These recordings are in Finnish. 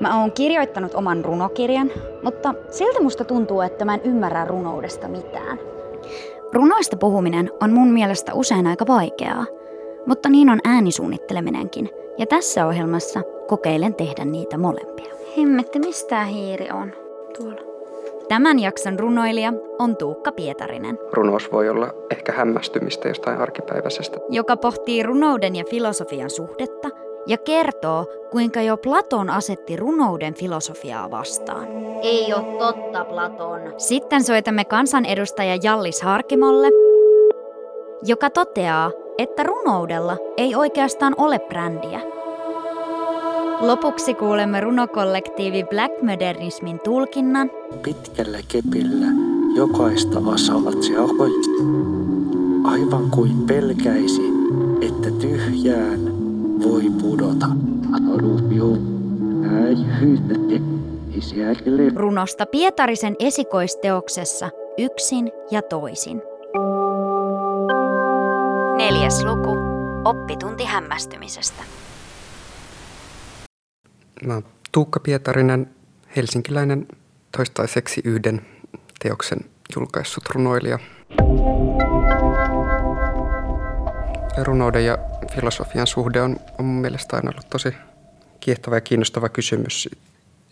Mä oon kirjoittanut oman runokirjan, mutta siltä musta tuntuu, että mä en ymmärrä runoudesta mitään. Runoista puhuminen on mun mielestä usein aika vaikeaa, mutta niin on äänisuunnitteleminenkin. Ja tässä ohjelmassa kokeilen tehdä niitä molempia. Hemmetti, mistä hiiri on? Tuolla. Tämän jakson runoilija on Tuukka Pietarinen, Runous voi olla ehkä hämmästymistä jostain arkipäiväisestä. joka pohtii runouden ja filosofian suhdetta ja kertoo, kuinka jo Platon asetti runouden filosofiaa vastaan. Ei oo totta, Platon. Sitten soitamme kansanedustaja Jallis Harkimolle, joka toteaa, että runoudella ei oikeastaan ole brändiä. Lopuksi kuulemme runokollektiivi Black Modernismin tulkinnan Pitkällä kepillä jokaista asaat se ahoi, aivan kuin pelkäisi, että tyhjään voi pudota. Runosta Pietarisen esikoisteoksessa Yksin ja toisin. Neljäs luku. Oppitunti hämmästymisestä. Mä oon Tuukka Pietarinen, helsinkiläinen toistaiseksi yhden teoksen julkaissut runoilija. Runouden ja filosofian suhde on, on mun mielestä aina ollut tosi kiehtova ja kiinnostava kysymys.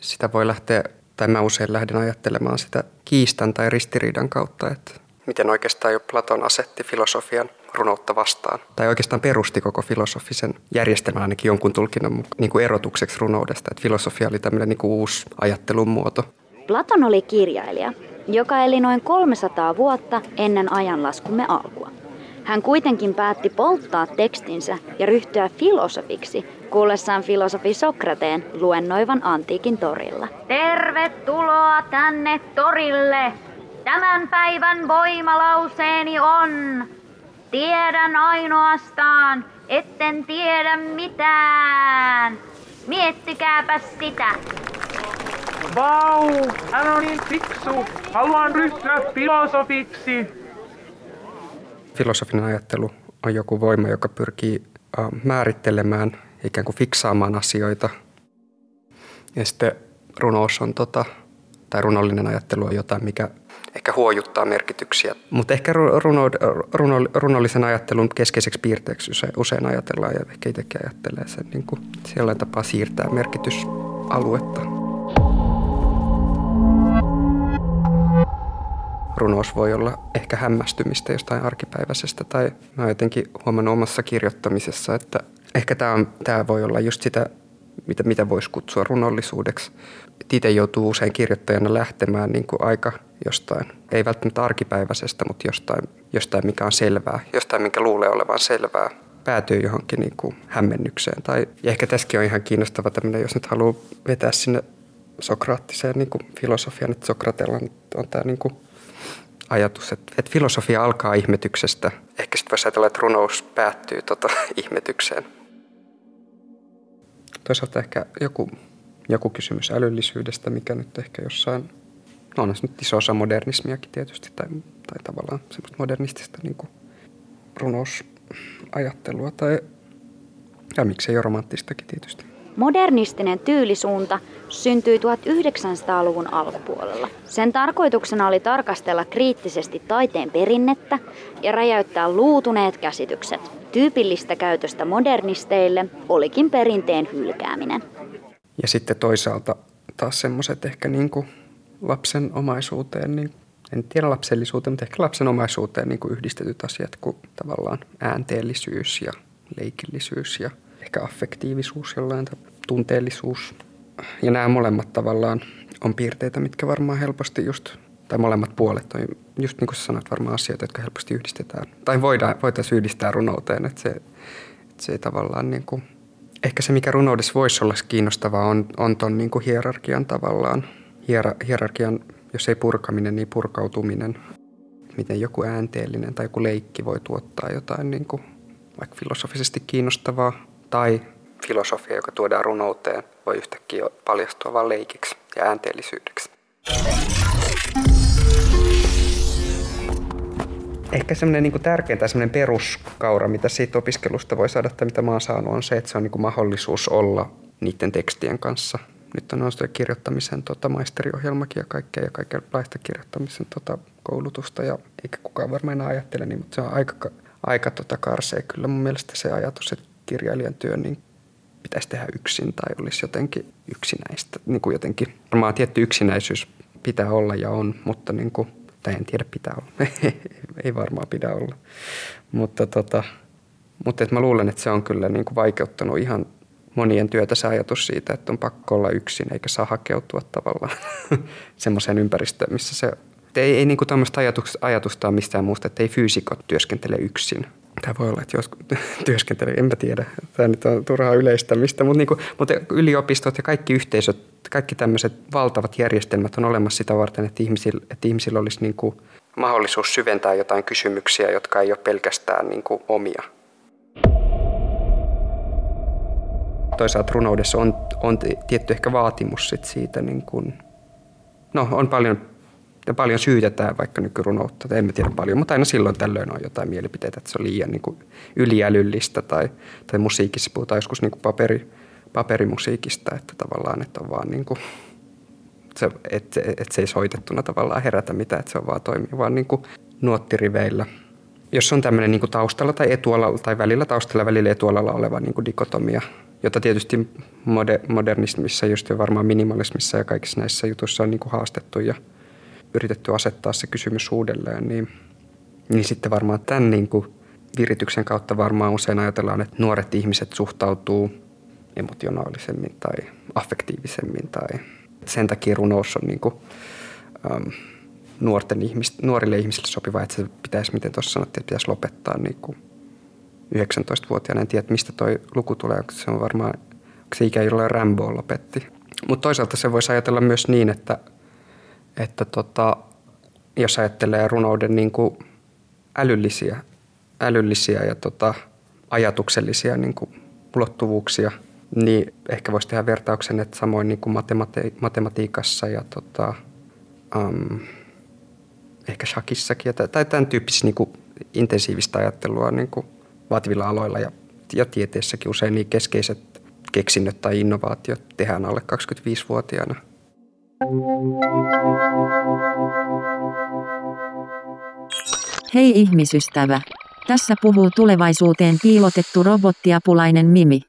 Sitä voi lähteä, tai mä usein lähden ajattelemaan sitä kiistan tai ristiriidan kautta, että miten oikeastaan jo Platon asetti filosofian runoutta vastaan. Tai oikeastaan perusti koko filosofisen järjestelmän ainakin jonkun tulkinnan niin kuin erotukseksi runoudesta. Että filosofia oli tämmöinen niin kuin uusi ajattelun muoto. Platon oli kirjailija, joka eli noin 300 vuotta ennen ajanlaskumme alkua. Hän kuitenkin päätti polttaa tekstinsä ja ryhtyä filosofiksi, kuullessaan filosofi Sokrateen luennoivan antiikin torilla. Tervetuloa tänne torille! Tämän päivän voimalauseeni on, tiedän ainoastaan, etten tiedä mitään. Miettikääpä sitä. Vau, hän on niin fiksu. Haluan ryhtyä filosofiksi. Filosofinen ajattelu on joku voima, joka pyrkii määrittelemään, ikään kuin fiksaamaan asioita. Ja sitten runous on tota, tai runollinen ajattelu on jotain, mikä ehkä huojuttaa merkityksiä. Mutta ehkä ru- runo, runo, runollisen ajattelun keskeiseksi piirteeksi usein, usein ajatellaan ja ehkä itsekin ajattelee sen niin kuin sellainen tapa siirtää merkitysaluetta. Runous voi olla ehkä hämmästymistä jostain arkipäiväisestä tai mä jotenkin huomannut omassa kirjoittamisessa, että ehkä tämä, on, tämä voi olla just sitä, mitä, mitä voisi kutsua runollisuudeksi. Itse joutuu usein kirjoittajana lähtemään niin kuin aika jostain, ei välttämättä arkipäiväisestä, mutta jostain, jostain mikä on selvää, jostain minkä luulee olevan selvää päätyy johonkin niin kuin hämmennykseen. Tai, ja ehkä tässäkin on ihan kiinnostava tämmöinen, jos nyt haluaa vetää sinne sokraattiseen niin kuin filosofiaan, että Sokratella on tämä niin kuin ajatus, että, että filosofia alkaa ihmetyksestä. Ehkä sitten voisi ajatella, että runous päättyy tota, ihmetykseen. Toisaalta ehkä joku, joku kysymys älyllisyydestä, mikä nyt ehkä jossain, no on nyt iso osa modernismiakin tietysti, tai, tai tavallaan semmoista modernistista niin kuin runousajattelua, tai ja miksei jo romanttistakin tietysti. Modernistinen tyylisuunta syntyi 1900-luvun alkupuolella. Sen tarkoituksena oli tarkastella kriittisesti taiteen perinnettä ja räjäyttää luutuneet käsitykset. Tyypillistä käytöstä modernisteille olikin perinteen hylkääminen. Ja sitten toisaalta taas semmoiset ehkä niin kuin lapsen omaisuuteen, niin en tiedä lapsellisuuteen, mutta ehkä lapsen omaisuuteen niin kuin yhdistetyt asiat kuin tavallaan äänteellisyys ja leikillisyys ja ehkä affektiivisuus jollain tavalla, tunteellisuus. Ja nämä molemmat tavallaan on piirteitä, mitkä varmaan helposti just, tai molemmat puolet on just niin kuin sä sanoit, varmaan asioita, jotka helposti yhdistetään. Tai voidaan, voitaisiin yhdistää runouteen, että se, että se ei tavallaan niin kuin Ehkä se, mikä runoudessa voisi olla kiinnostavaa, on, on tuon niin hierarkian tavallaan. Hier, hierarkian, jos ei purkaminen, niin purkautuminen. Miten joku äänteellinen tai joku leikki voi tuottaa jotain niin kuin, vaikka filosofisesti kiinnostavaa. Tai filosofia, joka tuodaan runouteen, voi yhtäkkiä paljastua vain leikiksi ja äänteellisyydeksi. Ehkä semmoinen niin tärkein tai semmoinen peruskaura, mitä siitä opiskelusta voi saada tai mitä mä oon saanut, on se, että se on niin kuin mahdollisuus olla niiden tekstien kanssa. Nyt on noista kirjoittamisen tota, maisteriohjelmakin ja kaikkea ja kaikenlaista kirjoittamisen tota, koulutusta ja eikä kukaan varmaan enää ajattele niin, mutta se on aika, aika tota, karsee kyllä mun mielestä se ajatus, että kirjailijan työ niin pitäisi tehdä yksin tai olisi jotenkin yksinäistä. Niin kuin jotenkin, varmaan tietty yksinäisyys pitää olla ja on, mutta niin kuin, tai en tiedä pitää olla, ei varmaan pidä olla. Mutta, tota, mutta et mä luulen, että se on kyllä niin kuin vaikeuttanut ihan monien työtä se ajatus siitä, että on pakko olla yksin eikä saa hakeutua tavallaan semmoiseen ympäristöön, missä se ei, ei niin tämmöistä ajatusta, ajatusta ole mistään muusta, että ei fyysikot työskentele yksin. Tämä voi olla, että jos työskentelee, enpä tiedä. Tämä nyt on turhaa yleistämistä, mutta, niin kuin, mutta yliopistot ja kaikki yhteisöt, kaikki tämmöiset valtavat järjestelmät on olemassa sitä varten, että ihmisillä, että ihmisillä olisi niin kuin mahdollisuus syventää jotain kysymyksiä, jotka ei ole pelkästään niin kuin omia. Toisaalta runoudessa on, on tietty ehkä vaatimus sit siitä, niin kuin, no on paljon ja paljon syytetään vaikka nykyrunoutta, emme tiedä paljon, mutta aina silloin tällöin on jotain mielipiteitä, että se on liian niin kuin yliälyllistä tai, tai musiikissa puhutaan joskus niin kuin paperi, paperimusiikista, että tavallaan että on vaan niin kuin, se, että, että se ei soitettuna tavallaan herätä mitään, että se on vaan toimii vaan niin kuin nuottiriveillä. Jos on tämmöinen niin kuin taustalla tai etualalla tai välillä taustalla välillä etualalla oleva niin kuin dikotomia, jota tietysti modernismissa just jo varmaan minimalismissa ja kaikissa näissä jutuissa on niin kuin haastettu ja – yritetty asettaa se kysymys uudelleen, niin, niin sitten varmaan tämän niin kuin virityksen kautta varmaan usein ajatellaan, että nuoret ihmiset suhtautuu emotionaalisemmin tai affektiivisemmin tai sen takia runous on niin kuin, äm, nuorten ihmis, nuorille ihmisille sopiva, että se pitäisi, miten tuossa sanottiin, että pitäisi lopettaa niin kuin 19-vuotiaana. En tiedä, mistä tuo luku tulee, se on varmaan se ikä, jolla Rambo lopetti. Mutta toisaalta se voisi ajatella myös niin, että että tota, jos ajattelee runouden niin kuin älyllisiä, älyllisiä ja tota, ajatuksellisia niin kuin ulottuvuuksia, niin ehkä voisi tehdä vertauksen, että samoin niin kuin matemati- matematiikassa ja tota, um, ehkä shakissakin tai, tai tämän tyyppisissä niin intensiivistä ajattelua niin kuin vaativilla aloilla ja, ja tieteessäkin usein niin keskeiset keksinnöt tai innovaatiot tehdään alle 25-vuotiaana – Hei ihmisystävä. Tässä puhuu tulevaisuuteen piilotettu robottiapulainen Mimi.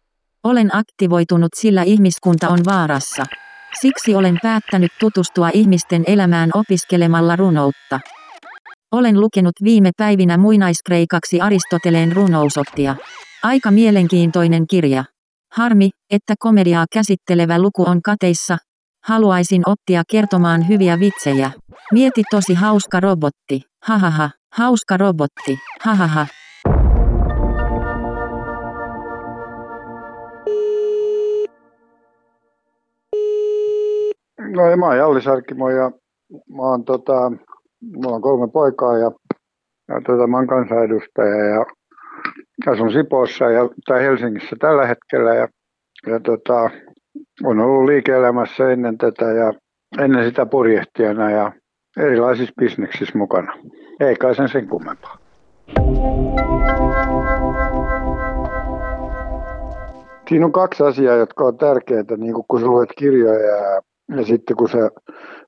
Olen aktivoitunut sillä ihmiskunta on vaarassa. Siksi olen päättänyt tutustua ihmisten elämään opiskelemalla runoutta. Olen lukenut viime päivinä muinaiskreikaksi Aristoteleen runousottia. Aika mielenkiintoinen kirja. Harmi, että komediaa käsittelevä luku on kateissa, Haluaisin oppia kertomaan hyviä vitsejä. Mieti tosi hauska robotti. Hahaha, hauska robotti. Hahaha. No mä oon Jalli Sarkimo ja mä oon tota, mulla on kolme poikaa ja, ja tota, mä oon kansanedustaja ja asun Sipoossa ja, tai Helsingissä tällä hetkellä ja, ja tota, on ollut liike-elämässä ennen tätä ja ennen sitä purjehtijana ja erilaisissa bisneksissä mukana. Ei kai sen sen kummempaa. Siinä on kaksi asiaa, jotka on tärkeitä, niin kun sä luet kirjoja ja, ja sitten kun se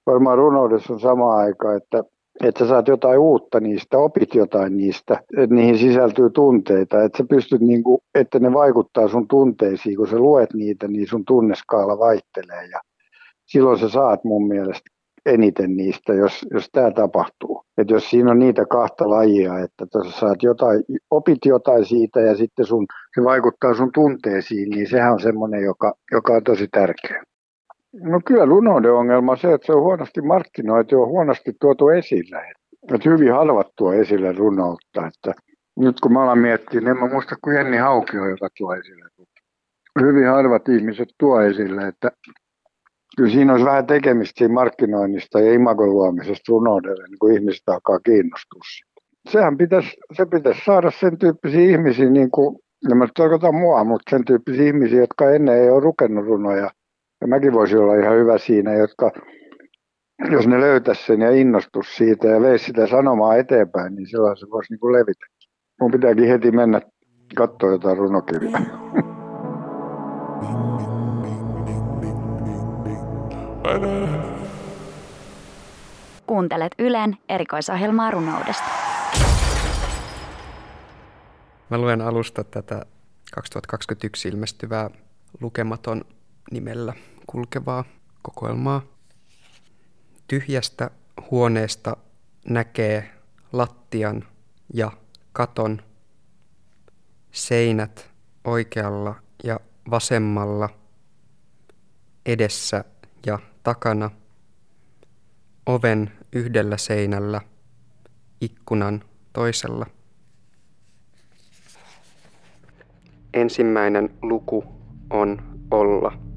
varmaan runoudessa on sama aika, että että sä saat jotain uutta niistä, opit jotain niistä, että niihin sisältyy tunteita, että sä pystyt niinku, että ne vaikuttaa sun tunteisiin, kun sä luet niitä, niin sun tunneskaala vaihtelee ja silloin sä saat mun mielestä eniten niistä, jos, jos tämä tapahtuu. Että jos siinä on niitä kahta lajia, että tuossa saat jotain, opit jotain siitä ja sitten sun, se vaikuttaa sun tunteisiin, niin sehän on semmoinen, joka, joka on tosi tärkeä. No kyllä runouden ongelma on se, että se on huonosti markkinoitu ja huonosti tuotu esille. Että hyvin harvat tuo esille runoutta. Että nyt kun mä alan miettiä, niin en mä muista kuin Jenni Haukio, joka tuo esille hyvin harvat ihmiset tuo esille, että kyllä siinä olisi vähän tekemistä siinä markkinoinnista ja imagon luomisesta runoudelle, niin kuin ihmiset alkaa kiinnostua Sehän pitäisi, se pitäisi saada sen tyyppisiä ihmisiä, niin kuin, en mä tarkoita mua, mutta sen tyyppisiä ihmisiä, jotka ennen ei ole lukenut runoja. Ja mäkin voisin olla ihan hyvä siinä, jotka jos ne löytäisi sen ja innostus siitä ja veisi sitä sanomaa eteenpäin, niin silloin se voisi niin kuin levitä. Mun pitääkin heti mennä katsoa jotain runokirjaa. Kuuntelet Ylen erikoisohjelmaa runoudesta. Mä luen alusta tätä 2021 ilmestyvää lukematon nimellä kulkevaa kokoelmaa. Tyhjästä huoneesta näkee lattian ja katon, seinät oikealla ja vasemmalla, edessä ja takana, oven yhdellä seinällä, ikkunan toisella. Ensimmäinen luku on olla.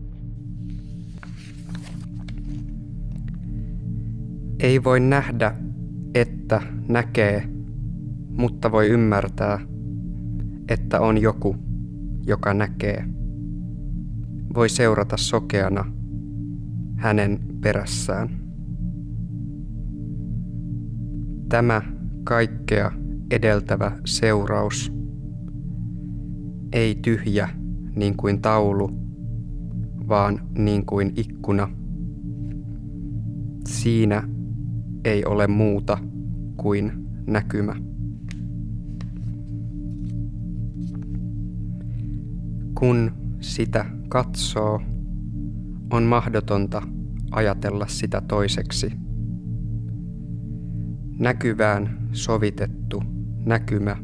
Ei voi nähdä, että näkee, mutta voi ymmärtää, että on joku, joka näkee. Voi seurata sokeana hänen perässään. Tämä kaikkea edeltävä seuraus ei tyhjä niin kuin taulu, vaan niin kuin ikkuna. Siinä ei ole muuta kuin näkymä. Kun sitä katsoo, on mahdotonta ajatella sitä toiseksi. Näkyvään sovitettu näkymä,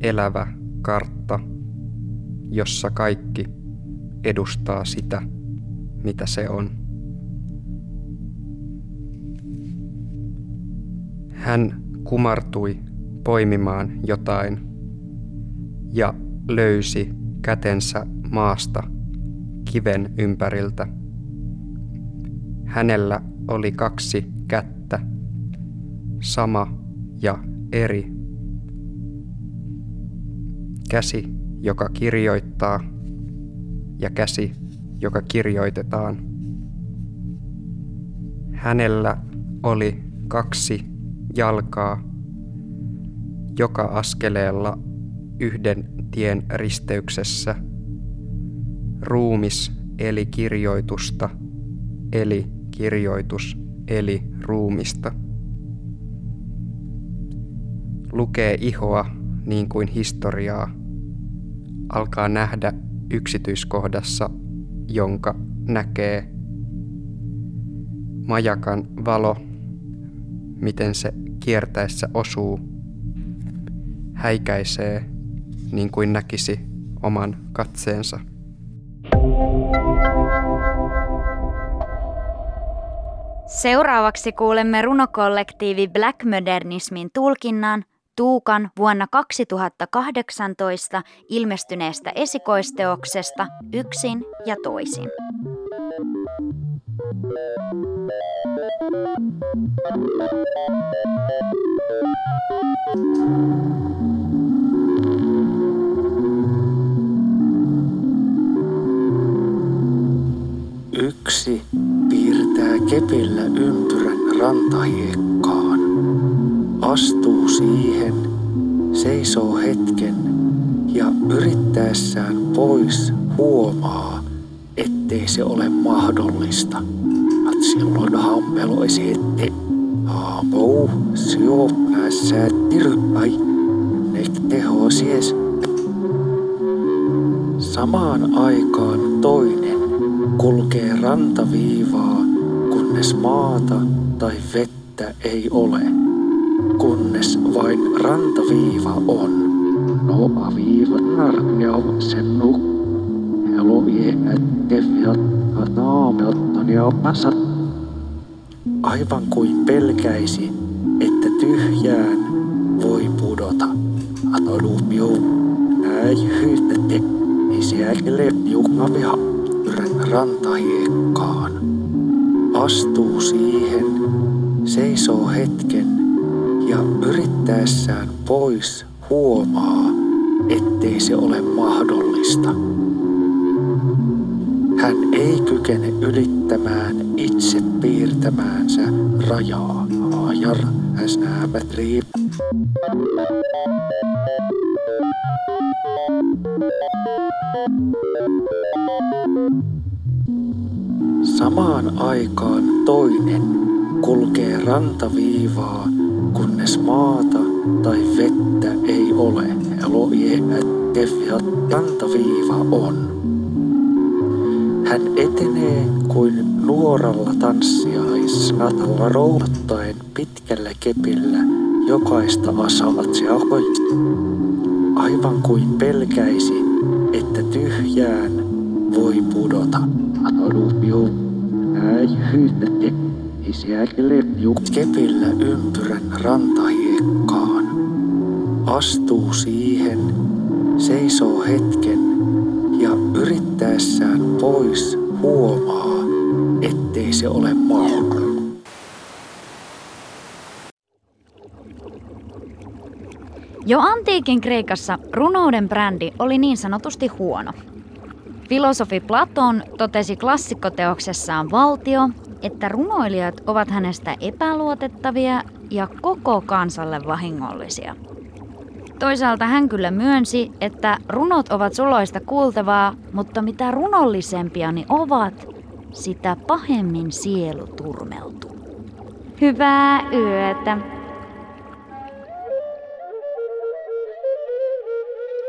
elävä kartta, jossa kaikki edustaa sitä, mitä se on. Hän kumartui poimimaan jotain ja löysi kätensä maasta kiven ympäriltä. Hänellä oli kaksi kättä, sama ja eri. Käsi, joka kirjoittaa, ja käsi, joka kirjoitetaan. Hänellä oli kaksi jalkaa joka askeleella yhden tien risteyksessä. Ruumis eli kirjoitusta, eli kirjoitus eli ruumista. Lukee ihoa niin kuin historiaa. Alkaa nähdä yksityiskohdassa, jonka näkee. Majakan valo, miten se kiertäessä osuu, häikäisee niin kuin näkisi oman katseensa. Seuraavaksi kuulemme runokollektiivi Black Modernismin tulkinnan Tuukan vuonna 2018 ilmestyneestä esikoisteoksesta Yksin ja toisin. Yksi piirtää kepillä ympyrän rantahiekkaan. Astuu siihen, seisoo hetken ja yrittäessään pois huomaa, ettei se ole mahdollista. Silloin hampeloisi, että aapou, sio päässä tirypäi, nek teho sies. Samaan aikaan toinen kulkee rantaviivaa, kunnes maata tai vettä ei ole, kunnes vain rantaviiva on. No aviiva narnia sen nukkuu Aivan kuin pelkäisi, että tyhjään voi pudota. Atolupio näin hyhtätte, Isiäkille juhmaviha yrän rantahiekkaan. Astuu siihen, seisoo hetken ja yrittäessään pois huomaa, ettei se ole mahdollista. Hän ei kykene ylittämään itse piirtämäänsä rajaa. Ajar, äsnäämätri. Samaan aikaan toinen kulkee rantaviivaa, kunnes maata tai vettä ei ole. Eloie, rantaviiva on. Hän etenee kuin nuoralla tanssiaisnatalla roudattaen pitkällä kepillä jokaista asaatsia aivan kuin pelkäisi, että tyhjään voi pudota. Kepillä ympyrän rantahiekkaan. Astuu siihen, seisoo hetken yrittäessään pois huomaa, ettei se ole mahdollinen. Jo antiikin Kreikassa runouden brändi oli niin sanotusti huono. Filosofi Platon totesi klassikkoteoksessaan Valtio, että runoilijat ovat hänestä epäluotettavia ja koko kansalle vahingollisia. Toisaalta hän kyllä myönsi, että runot ovat suloista kuultavaa, mutta mitä runollisempia ne ovat, sitä pahemmin sielu turmeltuu. Hyvää yötä.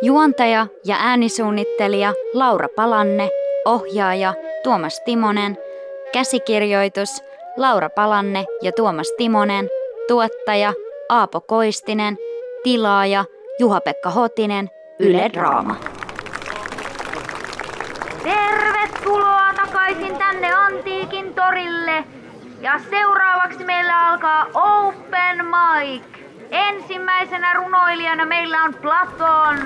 Juontaja ja äänisuunnittelija Laura Palanne, ohjaaja Tuomas Timonen, käsikirjoitus Laura Palanne ja Tuomas Timonen, tuottaja Aapo Koistinen, tilaaja Juha-Pekka Hotinen, Yle Draama. Tervetuloa takaisin tänne Antiikin torille. Ja seuraavaksi meillä alkaa Open Mic. Ensimmäisenä runoilijana meillä on Platon.